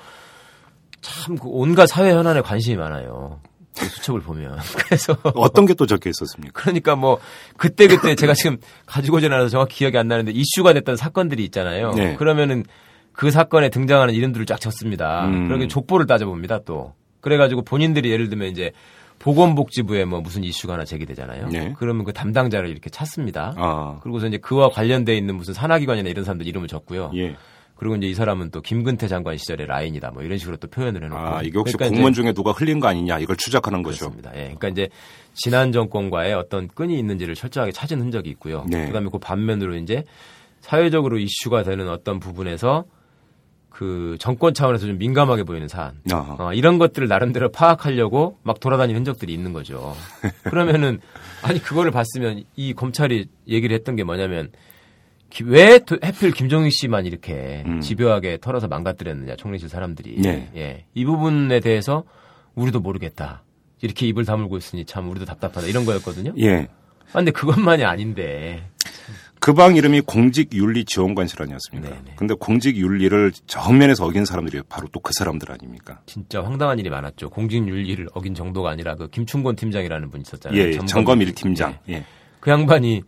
참 그 온갖 사회 현안에 관심이 많아요. 그 수첩을 보면. 그래서 어떤 게 또 적혀 있었습니까? 그러니까 뭐 그때 그때 제가 지금 가지고 오진 않아서 정확히 기억이 안 나는데 이슈가 됐던 사건들이 있잖아요. 네. 그러면은 그 사건에 등장하는 이름들을 쫙 적습니다. 음. 그러게 족보를 따져봅니다 또. 그래가지고 본인들이 예를 들면 이제 보건복지부에 뭐 무슨 이슈가 하나 제기되잖아요. 네. 그러면 그 담당자를 이렇게 찾습니다. 아. 그리고서 이제 그와 관련돼 있는 무슨 산하기관이나 이런 사람들 이름을 적고요. 예. 그리고 이제 이 사람은 또 김근태 장관 시절의 라인이다. 뭐 이런 식으로 또 표현을 해놓고. 아, 이게 혹시 그러니까 공무원 중에 누가 흘린 거 아니냐 이걸 추적하는 거죠. 그렇습니다. 예. 그러니까 이제 지난 정권과의 어떤 끈이 있는지를 철저하게 찾은 흔적이 있고요. 네. 그다음에 그 반면으로 이제 사회적으로 이슈가 되는 어떤 부분에서 그 정권 차원에서 좀 민감하게 보이는 사안. 어, 이런 것들을 나름대로 파악하려고 막 돌아다니는 흔적들이 있는 거죠. 그러면은 아니 그거를 봤으면 이 검찰이 얘기를 했던 게 뭐냐면 기- 왜 도- 하필 김종인 씨만 이렇게 음. 집요하게 털어서 망가뜨렸느냐 총리실 사람들이 네. 예. 이 부분에 대해서 우리도 모르겠다 이렇게 입을 다물고 있으니 참 우리도 답답하다 이런 거였거든요. 예. 아, 근데 그것만이 아닌데 그 방 이름이 공직윤리지원관실 아니었습니까? 네네. 근데 공직윤리를 정면에서 어긴 사람들이 바로 또 그 사람들 아닙니까? 진짜 황당한 일이 많았죠. 공직윤리를 어긴 정도가 아니라 그 김충곤 팀장이라는 분 있었잖아요. 예, 점검 1팀장. 예. 예. 그 양반이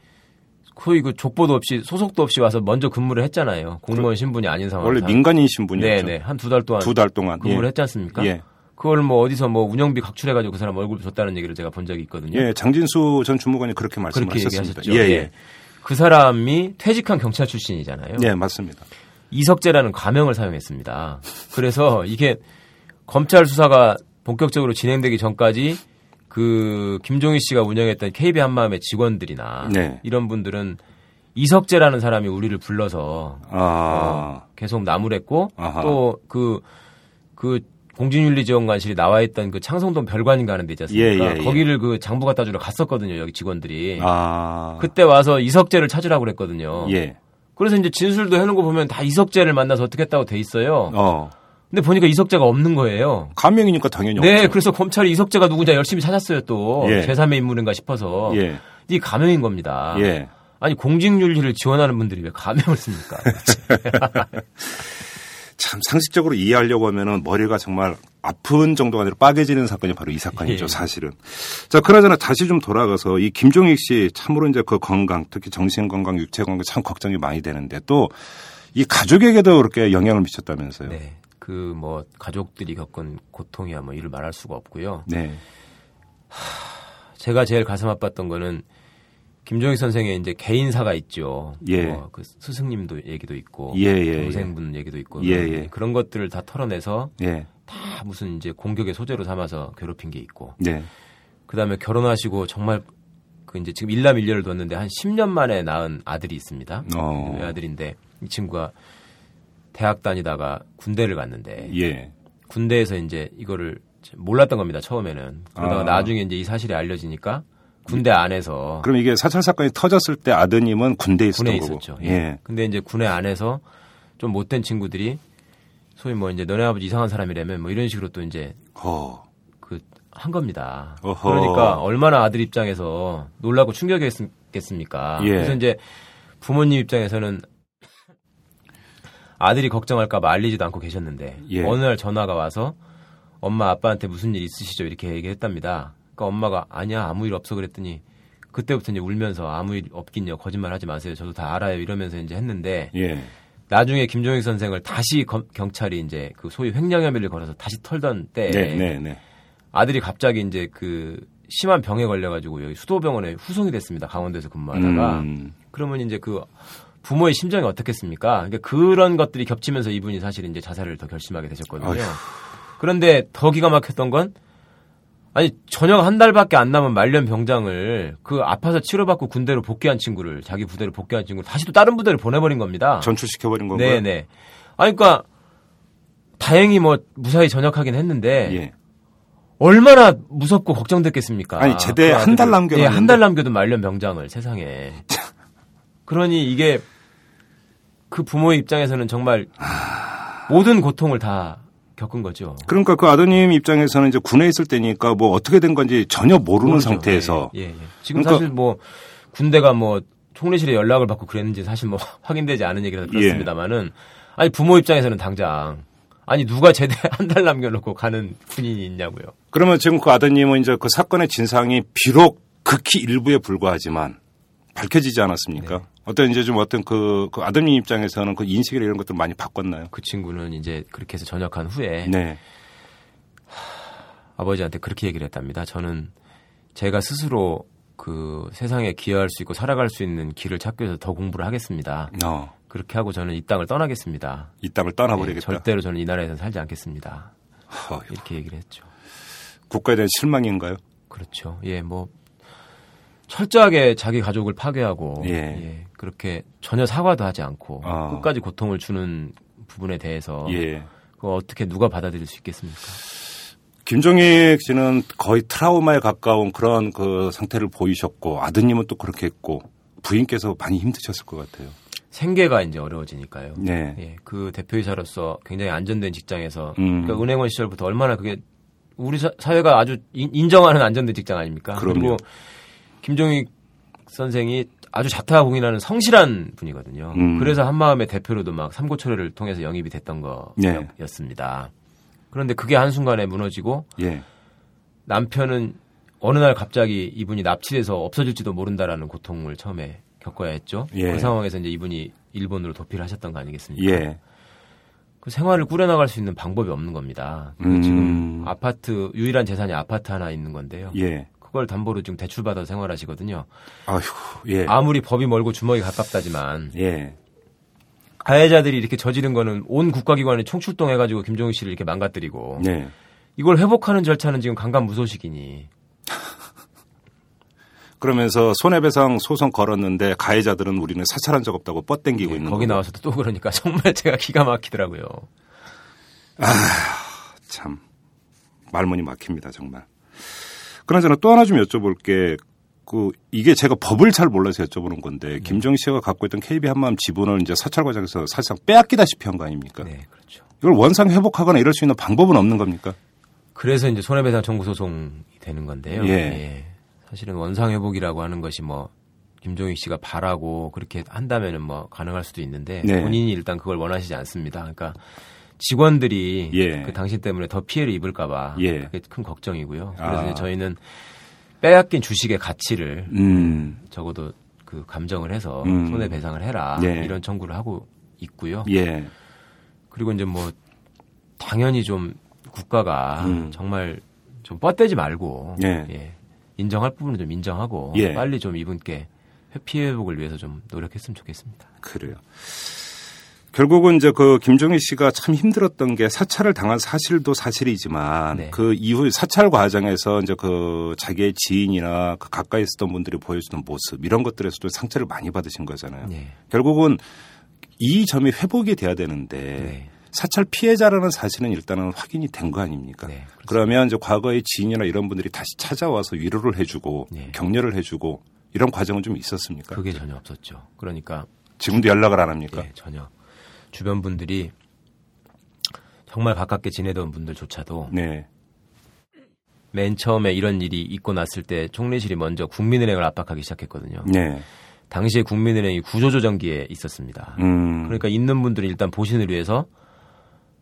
거의 그 족보도 없이 소속도 없이 와서 먼저 근무를 했잖아요. 공무원 신분이 아닌 상황에서. 원래 민간인 신분이었죠. 네네 한 두 달 동안 두 달 동안. 근무를 예. 했지 않습니까? 예. 그걸 뭐 어디서 뭐 운영비 각출해가지고 그 사람 얼굴 줬다는 얘기를 제가 본 적이 있거든요. 예, 장진수 전 주무관이 그렇게 말씀을 그렇게 하셨습니다. 얘기하셨죠. 예, 예. 예. 그 사람이 퇴직한 경찰 출신이잖아요. 예, 맞습니다. 이석재라는 가명을 사용했습니다. 그래서 이게 검찰 수사가 본격적으로 진행되기 전까지 그 김종희 씨가 운영했던 KB 한마음의 직원들이나 네. 이런 분들은 이석재라는 사람이 우리를 불러서 아, 어, 계속 나무랬고. 또 그그 공직윤리지원관실이 나와 있던 그 창성동 별관인가 하는 데 있지 않습니까? 예, 예, 예. 거기를 그 장부 갖다 주러 갔었거든요, 여기 직원들이. 아. 그때 와서 이석재를 찾으라고 그랬거든요. 예. 그래서 이제 진술도 해놓은 거 보면 다 이석재를 만나서 어떻게 했다고 돼 있어요. 어. 근데 보니까 이석재가 없는 거예요. 가명이니까 당연히 네, 없죠. 그래서 검찰이 이석재가 누군지 열심히 찾았어요 또. 예. 제3의 인물인가 싶어서. 예. 이 가명인 겁니다. 예. 아니 공직윤리를 지원하는 분들이 왜 가명을 씁니까? 참 상식적으로 이해하려고 하면은 머리가 정말 아픈 정도가 아니라 빠개지는 사건이 바로 이 사건이죠, 예. 사실은. 자, 그나저나 다시 좀 돌아가서 이 김종익 씨 참으로 이제 그 건강, 특히 정신 건강, 육체 건강 참 걱정이 많이 되는데 또 이 가족에게도 그렇게 영향을 미쳤다면서요. 네. 그 뭐 가족들이 겪은 고통이야 뭐 이를 말할 수가 없고요. 네. 제가 제일 가슴 아팠던 거는 김종익 선생의 이제 개인사가 있죠. 예. 뭐그 스승님도 얘기도 있고 예, 예, 동생분 얘기도 있고 예, 그런- 예. 그런 것들을 다 털어내서 예. 다 무슨 이제 공격의 소재로 삼아서 괴롭힌 게 있고 네. 그다음에 결혼하시고 정말 그 이제 지금 일남 일녀를 뒀는데 한 10년 만에 낳은 아들이 있습니다. 어. 외아들인데 이 친구가 대학 다니다가 군대를 갔는데 예. 군대에서 이제 이거를 몰랐던 겁니다 처음에는 그러다가 아. 나중에 이제 이 사실이 알려지니까 군대 안에서 그럼 이게 사찰 사건이 터졌을 때 아드님은 군대에 있었던 군에. 있었죠. 예. 근데 이제 군에 안에서 좀 못된 친구들이 소위 뭐 이제 너네 아버지 이상한 사람이라면 뭐 이런 식으로 또 이제 어. 그한 겁니다. 어허. 그러니까 얼마나 아들 입장에서 놀라고 충격이었겠습니까? 예. 그래서 이제 부모님 입장에서는 아들이 걱정할까 봐 알리지도 않고 계셨는데 예. 어느 날 전화가 와서 엄마 아빠한테 무슨 일 있으시죠 이렇게 얘기했답니다. 그러니까 엄마가 아니야 아무 일 없어 그랬더니 그때부터 이제 울면서 아무 일 없긴요 거짓말 하지 마세요 저도 다 알아요 이러면서 이제 했는데 예. 나중에 김종익 선생을 다시 검- 경찰이 이제 그 소위 횡령 혐의를 걸어서 다시 털던 때 네, 네, 네. 아들이 갑자기 이제 그 심한 병에 걸려가지고 여기 수도병원에 후송이 됐습니다. 강원도에서 근무하다가 음, 그러면 이제 그 부모의 심정이 어떻겠습니까? 그러니까 그런 것들이 겹치면서 이분이 사실 이제 자살을 더 결심하게 되셨거든요. 아휴. 그런데 더 기가 막혔던 건 아니 전역 한 달밖에 안 남은 말년 병장을 그 아파서 치료받고 군대로 복귀한 친구를 자기 부대로 복귀한 친구를 다시 또 다른 부대로 보내버린 겁니다. 전출시켜버린 건가요? 네네. 아니 그러니까 다행히 뭐 무사히 전역하긴 했는데 예. 얼마나 무섭고 걱정됐겠습니까? 아니, 제대 그 한달 남겨놨는데. 예, 한달 남겨둔 말년 병장을 세상에. 그러니 이게 그 부모의 입장에서는 정말 모든 고통을 다 겪은 거죠. 그러니까 그 아드님 입장에서는 이제 군에 있을 때니까 뭐 어떻게 된 건지 전혀 모르는 모르죠. 상태에서 예, 예, 예. 지금 그러니까- 사실 뭐 군대가 뭐 총리실에 연락을 받고 그랬는지 사실 뭐 확인되지 않은 얘기라서 예. 그렇습니다만은 아니 부모 입장에서는 당장 아니 누가 제대 한 달 남겨놓고 가는 군인이 있냐고요. 그러면 지금 그 아드님은 이제 그 사건의 진상이 비록 극히 일부에 불과하지만 밝혀지지 않았습니까? 네. 어떤 이제 좀 어떤 그, 그 아드님 입장에서는 그 인식이나 이런 것들 많이 바꿨나요? 그 친구는 이제 그렇게 해서 전역한 후에 네. 아버지한테 그렇게 얘기를 했답니다. 저는 제가 스스로 그 세상에 기여할 수 있고 살아갈 수 있는 길을 찾기 위해서 더 공부를 하겠습니다. 어, 그렇게 하고 저는 이 땅을 떠나겠습니다. 이 땅을 네, 떠나버리겠다. 절대로 저는 이 나라에서 살지 않겠습니다. 어휴, 이렇게 얘기를 했죠. 국가에 대한 실망인가요? 그렇죠. 예, 뭐 철저하게 자기 가족을 파괴하고 예. 예, 그렇게 전혀 사과도 하지 않고 아. 끝까지 고통을 주는 부분에 대해서 예. 그거 어떻게 누가 받아들일 수 있겠습니까? 김종익 씨는 거의 트라우마에 가까운 그런 그 상태를 보이셨고 아드님은 또 그렇게 했고 부인께서 많이 힘드셨을 것 같아요. 생계가 이제 어려워지니까요. 네. 예, 그 대표이사로서 굉장히 안전된 직장에서 음. 그러니까 은행원 시절부터 얼마나 그게 우리 사, 사회가 아주 인- 인정하는 안전된 직장 아닙니까? 그럼요. 리고 김종익 선생이 아주 자타 공인하는 성실한 분이거든요. 음. 그래서 한마음의 대표로도 막 삼고초려를 통해서 영입이 됐던 네. 거였습니다. 그런데 그게 한순간에 무너지고 예. 남편은 어느 날 갑자기 이분이 납치돼서 없어질지도 모른다라는 고통을 처음에 겪어야 했죠. 예. 그 상황에서 이제 이분이 일본으로 도피를 하셨던 거 아니겠습니까? 예. 그 생활을 꾸려나갈 수 있는 방법이 없는 겁니다. 그 음. 지금 아파트 유일한 재산이 아파트 하나 있는 건데요. 예. 그걸 담보로 지금 대출받아서 생활하시거든요. 아휴, 예. 아무리 법이 멀고 주먹이 가깝다지만 예. 가해자들이 이렇게 저지른 거는 온 국가기관이 총출동해가지고 김종인 씨를 이렇게 망가뜨리고 네. 이걸 회복하는 절차는 지금 강간무소식이니 그러면서 손해배상 소송 걸었는데 가해자들은 우리는 사찰한 적 없다고 뻗땡기고 있는 예, 거기 거고. 나와서도 또 그러니까 정말 제가 기가 막히더라고요. 참 말문이 막힙니다 정말. 그나저나 또 하나 좀 여쭤볼 게. 그 이게 제가 법을 잘 몰라서 여쭤보는 건데 네. 김정희 씨가 갖고 있던 KB 한마음 지분을 이제 사찰 과정에서 사실상 빼앗기다시피 한 거 아닙니까? 네, 그렇죠. 이걸 원상 회복하거나 이럴 수 있는 방법은 없는 겁니까? 그래서 이제 손해배상 청구 소송이 되는 건데요. 예. 사실은 원상 회복이라고 하는 것이 뭐 김종익 씨가 바라고 그렇게 한다면은 뭐 가능할 수도 있는데 네. 본인이 일단 그걸 원하시지 않습니다. 그러니까 직원들이 예. 그 당신 때문에 더 피해를 입을까봐 예. 그게 큰 걱정이고요. 그래서 아. 저희는 빼앗긴 주식의 가치를 음, 적어도 그 감정을 해서 음. 손해 배상을 해라 예. 이런 청구를 하고 있고요. 예, 그리고 이제 뭐 당연히 좀 국가가 음. 정말 좀 뻗대지 말고 예. 예, 인정할 부분은 좀 인정하고 예. 빨리 좀 이분께 피해 회복을 위해서 좀 노력했으면 좋겠습니다. 그래요. 결국은 이제 그 김종희 씨가 참 힘들었던 게 사찰을 당한 사실도 사실이지만 네. 그 이후 사찰 과정에서 이제 그 자기의 지인이나 그 가까이 있었던 분들이 보여주는 모습 이런 것들에서도 상처를 많이 받으신 거잖아요. 네. 결국은 이 점이 회복이 돼야 되는데 네. 사찰 피해자라는 사실은 일단은 확인이 된 거 아닙니까? 네. 그러면 이제 과거의 지인이나 이런 분들이 다시 찾아와서 위로를 해주고 네. 격려를 해주고 이런 과정은 좀 있었습니까? 그게 전혀 없었죠. 그러니까 지금도 연락을 안 합니까? 예, 전혀 주변 분들이 정말 가깝게 지내던 분들조차도 네. 맨 처음에 이런 일이 있고 났을 때 총리실이 먼저 국민은행을 압박하기 시작했거든요. 네. 당시에 국민은행이 구조조정기에 있었습니다. 음. 그러니까 있는 분들은 일단 보신을 위해서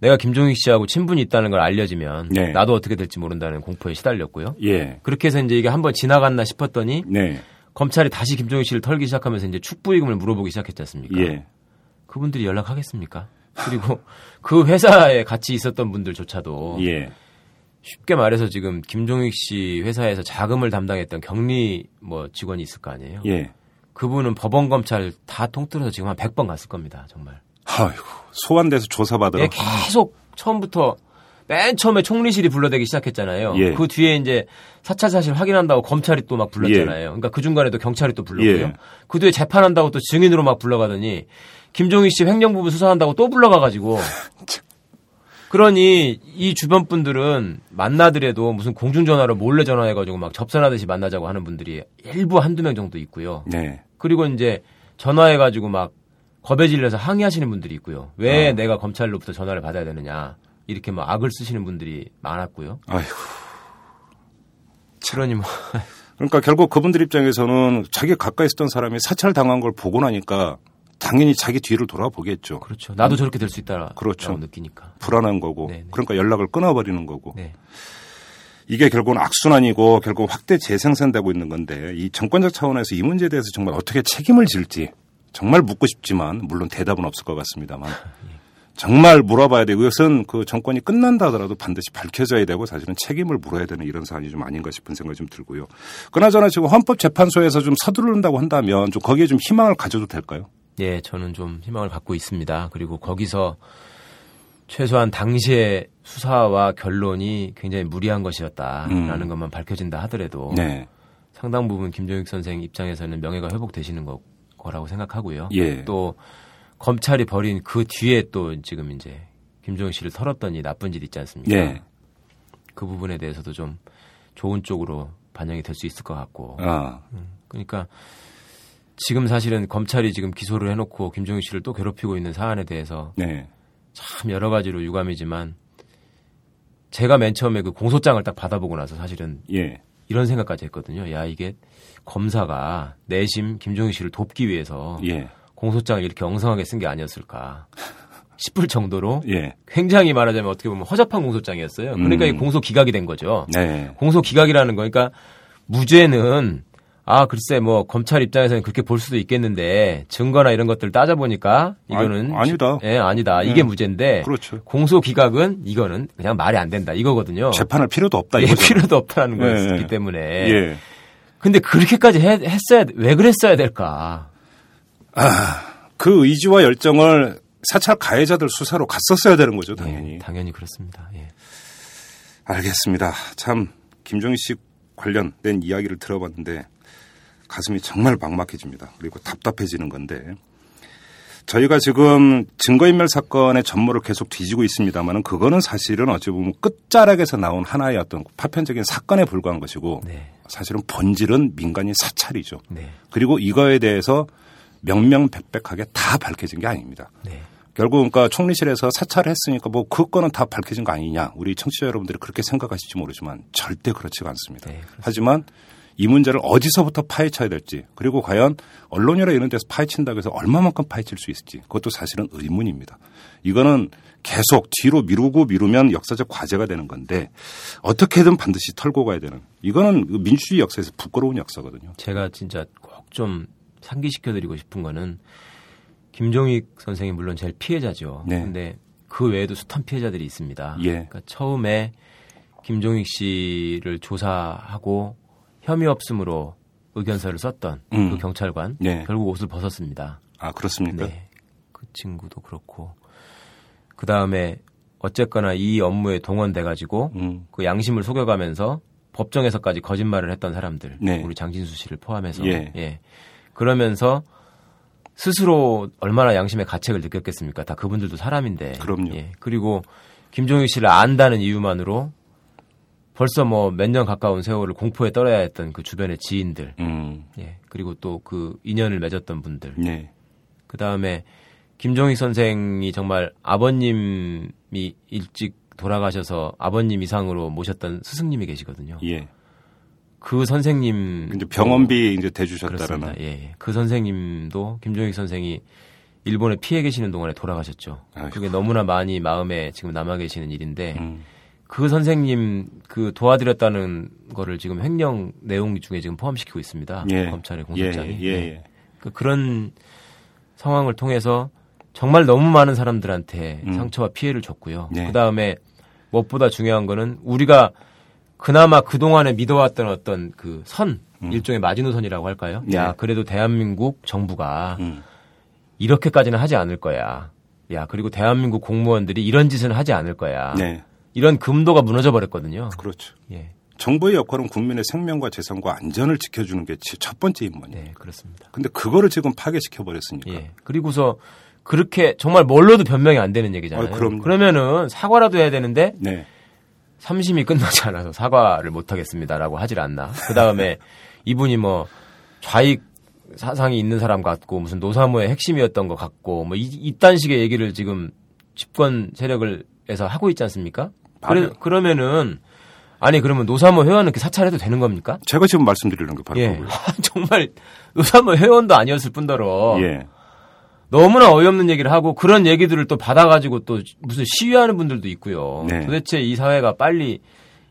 내가 김종익 씨하고 친분이 있다는 걸 알려지면 네. 나도 어떻게 될지 모른다는 공포에 시달렸고요. 예. 그렇게 해서 이제 이게 한번 지나갔나 싶었더니 네. 검찰이 다시 김종익 씨를 털기 시작하면서 이제 축부이금을 물어보기 시작했지 않습니까? 예. 그분들이 연락하겠습니까? 그리고 그 회사에 같이 있었던 분들조차도 예. 쉽게 말해서 지금 김종익 씨 회사에서 자금을 담당했던 격리 뭐 직원이 있을 거 아니에요. 예. 그분은 법원 검찰 다 통틀어서 지금 한 100번 갔을 겁니다. 정말. 아이고, 소환돼서 조사받으러. 예, 계속 처음부터 맨 처음에 총리실이 불러대기 시작했잖아요. 예. 그 뒤에 이제 사찰 사실 확인한다고 검찰이 또 막 불렀잖아요. 그러니까 그 중간에도 경찰이 또 불렀고요. 예. 그 뒤에 재판한다고 또 증인으로 막 불러가더니 김종익 씨 횡령 부분 수사한다고 또 불러가가지고 그러니 이 주변 분들은 만나더라도 무슨 공중전화로 몰래 전화해가지고 막 접선하듯이 만나자고 하는 분들이 일부 한두 명 정도 있고요. 네. 그리고 이제 전화해가지고 막 겁에 질려서 항의하시는 분들이 있고요. 왜 어. 내가 검찰로부터 전화를 받아야 되느냐. 이렇게 막 악을 쓰시는 분들이 많았고요. 아이고. 뭐 그러니까 결국 그분들 입장에서는 자기 가까이 있었던 사람이 사찰 당한 걸 보고 나니까 당연히 자기 뒤를 돌아보겠죠. 그렇죠. 나도 저렇게 될 수 있다라고 그렇죠. 느끼니까. 불안한 거고. 네네. 그러니까 연락을 끊어버리는 거고. 네. 이게 결국은 악순환이고 결국 확대 재생산되고 있는 건데 이 정권적 차원에서 이 문제에 대해서 정말 어떻게 책임을 질지 정말 묻고 싶지만 물론 대답은 없을 것 같습니다만 정말 물어봐야 되고 이것은 그 정권이 끝난다 하더라도 반드시 밝혀져야 되고 사실은 책임을 물어야 되는 이런 사안이 좀 아닌가 싶은 생각이 좀 들고요. 그나저나 지금 헌법재판소에서 좀 서두른다고 한다면 좀 거기에 좀 희망을 가져도 될까요? 예, 저는 좀 희망을 갖고 있습니다. 그리고 거기서 최소한 당시의 수사와 결론이 굉장히 무리한 것이었다라는 음. 것만 밝혀진다 하더라도 네. 상당 부분 김종익 선생 입장에서는 명예가 회복되시는 거, 거라고 생각하고요. 예. 또 검찰이 벌인 그 뒤에 또 지금 이제 김종익 씨를 털었던 이 나쁜 일 있지 않습니까? 예. 그 부분에 대해서도 좀 좋은 쪽으로 반영이 될 수 있을 것 같고. 아. 그러니까 지금 사실은 검찰이 지금 기소를 해놓고 김종익 씨를 또 괴롭히고 있는 사안에 대해서 네. 참 여러 가지로 유감이지만 제가 맨 처음에 그 공소장을 딱 받아보고 나서 사실은 예. 이런 생각까지 했거든요. 야 이게 검사가 내심 김종익 씨를 돕기 위해서 예. 공소장을 이렇게 엉성하게 쓴 게 아니었을까 싶을 정도로 예. 굉장히 말하자면 어떻게 보면 허접한 공소장이었어요. 그러니까 음. 이 공소 기각이 된 거죠. 네. 공소 기각이라는 거니까 무죄는 아 글쎄 뭐 검찰 입장에서는 그렇게 볼 수도 있겠는데 증거나 이런 것들 따져 보니까 이거는 아니, 아니다. 예 아니다 이게 네. 무죄인데 그렇죠. 공소 기각은 이거는 그냥 말이 안 된다 이거거든요. 재판할 필요도 없다 예, 이거죠. 필요도 없다는 네, 거였기 네. 때문에. 예. 근데 그렇게까지 했, 했어야 왜 그랬어야 될까? 그 의지와 열정을 사찰 가해자들 수사로 갔었어야 되는 거죠, 당연히. 예, 당연히 그렇습니다. 예. 알겠습니다. 참 김종희 씨 관련된 이야기를 들어봤는데 가슴이 정말 막막해집니다. 그리고 답답해지는 건데 저희가 지금 증거인멸 사건의 전모를 계속 뒤지고 있습니다만은 그거는 사실은 어찌 보면 끝자락에서 나온 하나의 어떤 파편적인 사건에 불과한 것이고 네. 사실은 본질은 민간인 사찰이죠. 네. 그리고 이거에 대해서 명명백백하게 다 밝혀진 게 아닙니다. 네. 결국 그러니까 총리실에서 사찰을 했으니까 뭐 그거는 다 밝혀진 거 아니냐. 우리 청취자 여러분들이 그렇게 생각하실지 모르지만 절대 그렇지가 않습니다. 네. 하지만 이 문제를 어디서부터 파헤쳐야 될지 그리고 과연 언론이나 이런 데서 파헤친다고 해서 얼마만큼 파헤칠 수 있을지 그것도 사실은 의문입니다. 이거는 계속 뒤로 미루고 미루면 역사적 과제가 되는 건데 어떻게든 반드시 털고 가야 되는 이거는 그 민주주의 역사에서 부끄러운 역사거든요. 제가 진짜 꼭 좀 상기시켜드리고 싶은 거는 김종익 선생이 물론 제일 피해자죠. 네. 근데 그 외에도 숱한 피해자들이 있습니다. 예. 그러니까 처음에 김종익 씨를 조사하고 혐의 없음으로 의견서를 썼던 음. 그 경찰관 네. 결국 옷을 벗었습니다. 아 그렇습니까? 네. 그 친구도 그렇고 그 다음에 어쨌거나 이 업무에 동원돼 가지고 음. 그 양심을 속여가면서 법정에서까지 거짓말을 했던 사람들, 네. 우리 장진수 씨를 포함해서, 예. 그러면서 스스로 얼마나 양심의 가책을 느꼈겠습니까? 다 그분들도 사람인데. 그럼요. 예. 그리고 김종익 씨를 안다는 이유만으로 벌써 뭐 몇 년 가까운 세월을 공포에 떨어야 했던 그 주변의 지인들, 음. 예. 그리고 또 그 인연을 맺었던 분들, 네. 그 다음에 김종익 선생이 정말 아버님이 일찍 돌아가셔서 아버님 이상으로 모셨던 스승님이 계시거든요. 예. 그 선생님 이제 병원비 이제 대주셨다라는. 그렇습니다. 예, 예. 그 선생님도 김종익 선생이 일본에 피해 계시는 동안에 돌아가셨죠. 아이고. 그게 너무나 많이 마음에 지금 남아 계시는 일인데 음. 그 선생님 그 도와드렸다는 거를 지금 횡령 내용 중에 지금 포함시키고 있습니다. 예. 검찰의 공소장이. 예, 예, 네. 예. 그 그런 상황을 통해서 정말 너무 많은 사람들한테 음. 상처와 피해를 줬고요. 네. 그 다음에 무엇보다 중요한 거는 우리가 그나마 그동안에 믿어왔던 어떤 그 선, 음. 일종의 마지노선이라고 할까요? 네. 야, 그래도 대한민국 정부가 음. 이렇게까지는 하지 않을 거야. 야, 그리고 대한민국 공무원들이 이런 짓은 하지 않을 거야. 네. 이런 금도가 무너져 버렸거든요. 그렇죠. 예. 정부의 역할은 국민의 생명과 재산과 안전을 지켜주는 게 첫 번째 임무입니다. 네, 그렇습니다. 근데 그거를 지금 파괴시켜 버렸으니까. 예. 그리고서 그렇게 정말 뭘로도 변명이 안 되는 얘기잖아요. 아, 그러면은 사과라도 해야 되는데 네. 3심이 끝나지 않아서 사과를 못 하겠습니다라고 하질 않나. 그 다음에 이분이 뭐 좌익 사상이 있는 사람 같고 무슨 노사모의 핵심이었던 것 같고 뭐 이, 이딴 식의 얘기를 지금 집권 세력을 에서 하고 있지 않습니까? 그래, 그러면은 아니 그러면 노사모 회원은 그 사찰해도 되는 겁니까? 제가 지금 말씀드리는 게 바로 예. 그거예요. 정말 노사모 회원도 아니었을 뿐더러 예. 너무나 어이없는 얘기를 하고 그런 얘기들을 또 받아가지고 또 무슨 시위하는 분들도 있고요. 네. 도대체 이 사회가 빨리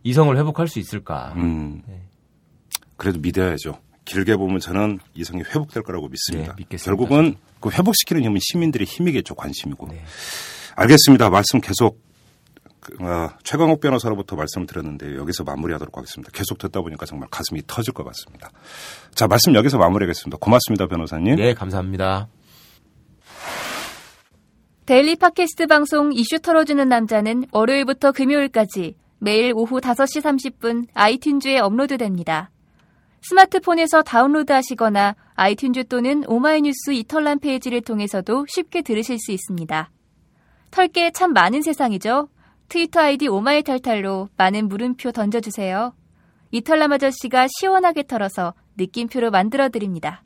이성을 회복할 수 있을까? 음. 네. 그래도 믿어야죠. 길게 보면 저는 이성이 회복될 거라고 믿습니다. 네, 결국은 그 회복시키는 힘은 시민들의 힘이겠죠, 관심이고. 네. 알겠습니다. 말씀 계속 그, 어, 최광욱 변호사로부터 말씀을 드렸는데 여기서 마무리하도록 하겠습니다. 계속 듣다 보니까 정말 가슴이 터질 것 같습니다. 자, 말씀 여기서 마무리하겠습니다. 고맙습니다, 변호사님. 네, 감사합니다. 데일리 팟캐스트 방송 이슈 털어주는 남자는 월요일부터 금요일까지 매일 오후 5시 30분 아이튠즈에 업로드됩니다. 스마트폰에서 다운로드 하시거나 아이튠즈 또는 오마이뉴스 이털남 페이지를 통해서도 쉽게 들으실 수 있습니다. 털게 참 많은 세상이죠? 트위터 아이디 오마이탈탈로 많은 물음표 던져주세요. 이털남 아저씨가 시원하게 털어서 느낌표로 만들어드립니다.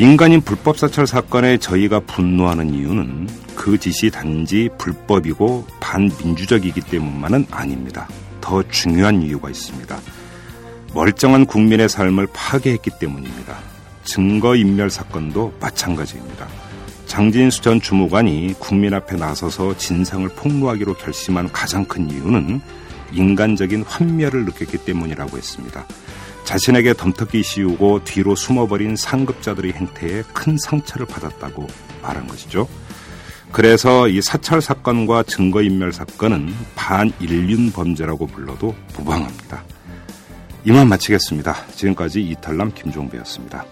민간인 불법 사찰 사건에 저희가 분노하는 이유는 그 짓이 단지 불법이고 반민주적이기 때문만은 아닙니다. 더 중요한 이유가 있습니다. 멀쩡한 국민의 삶을 파괴했기 때문입니다. 증거인멸 사건도 마찬가지입니다. 장진수 전 주무관이 국민 앞에 나서서 진상을 폭로하기로 결심한 가장 큰 이유는 인간적인 환멸을 느꼈기 때문이라고 했습니다. 자신에게 덤터기 씌우고 뒤로 숨어버린 상급자들의 행태에 큰 상처를 받았다고 말한 것이죠. 그래서 이 사찰 사건과 증거인멸 사건은 반인륜 범죄라고 불러도 무방합니다. 이만 마치겠습니다. 지금까지 이탈남 김종배였습니다.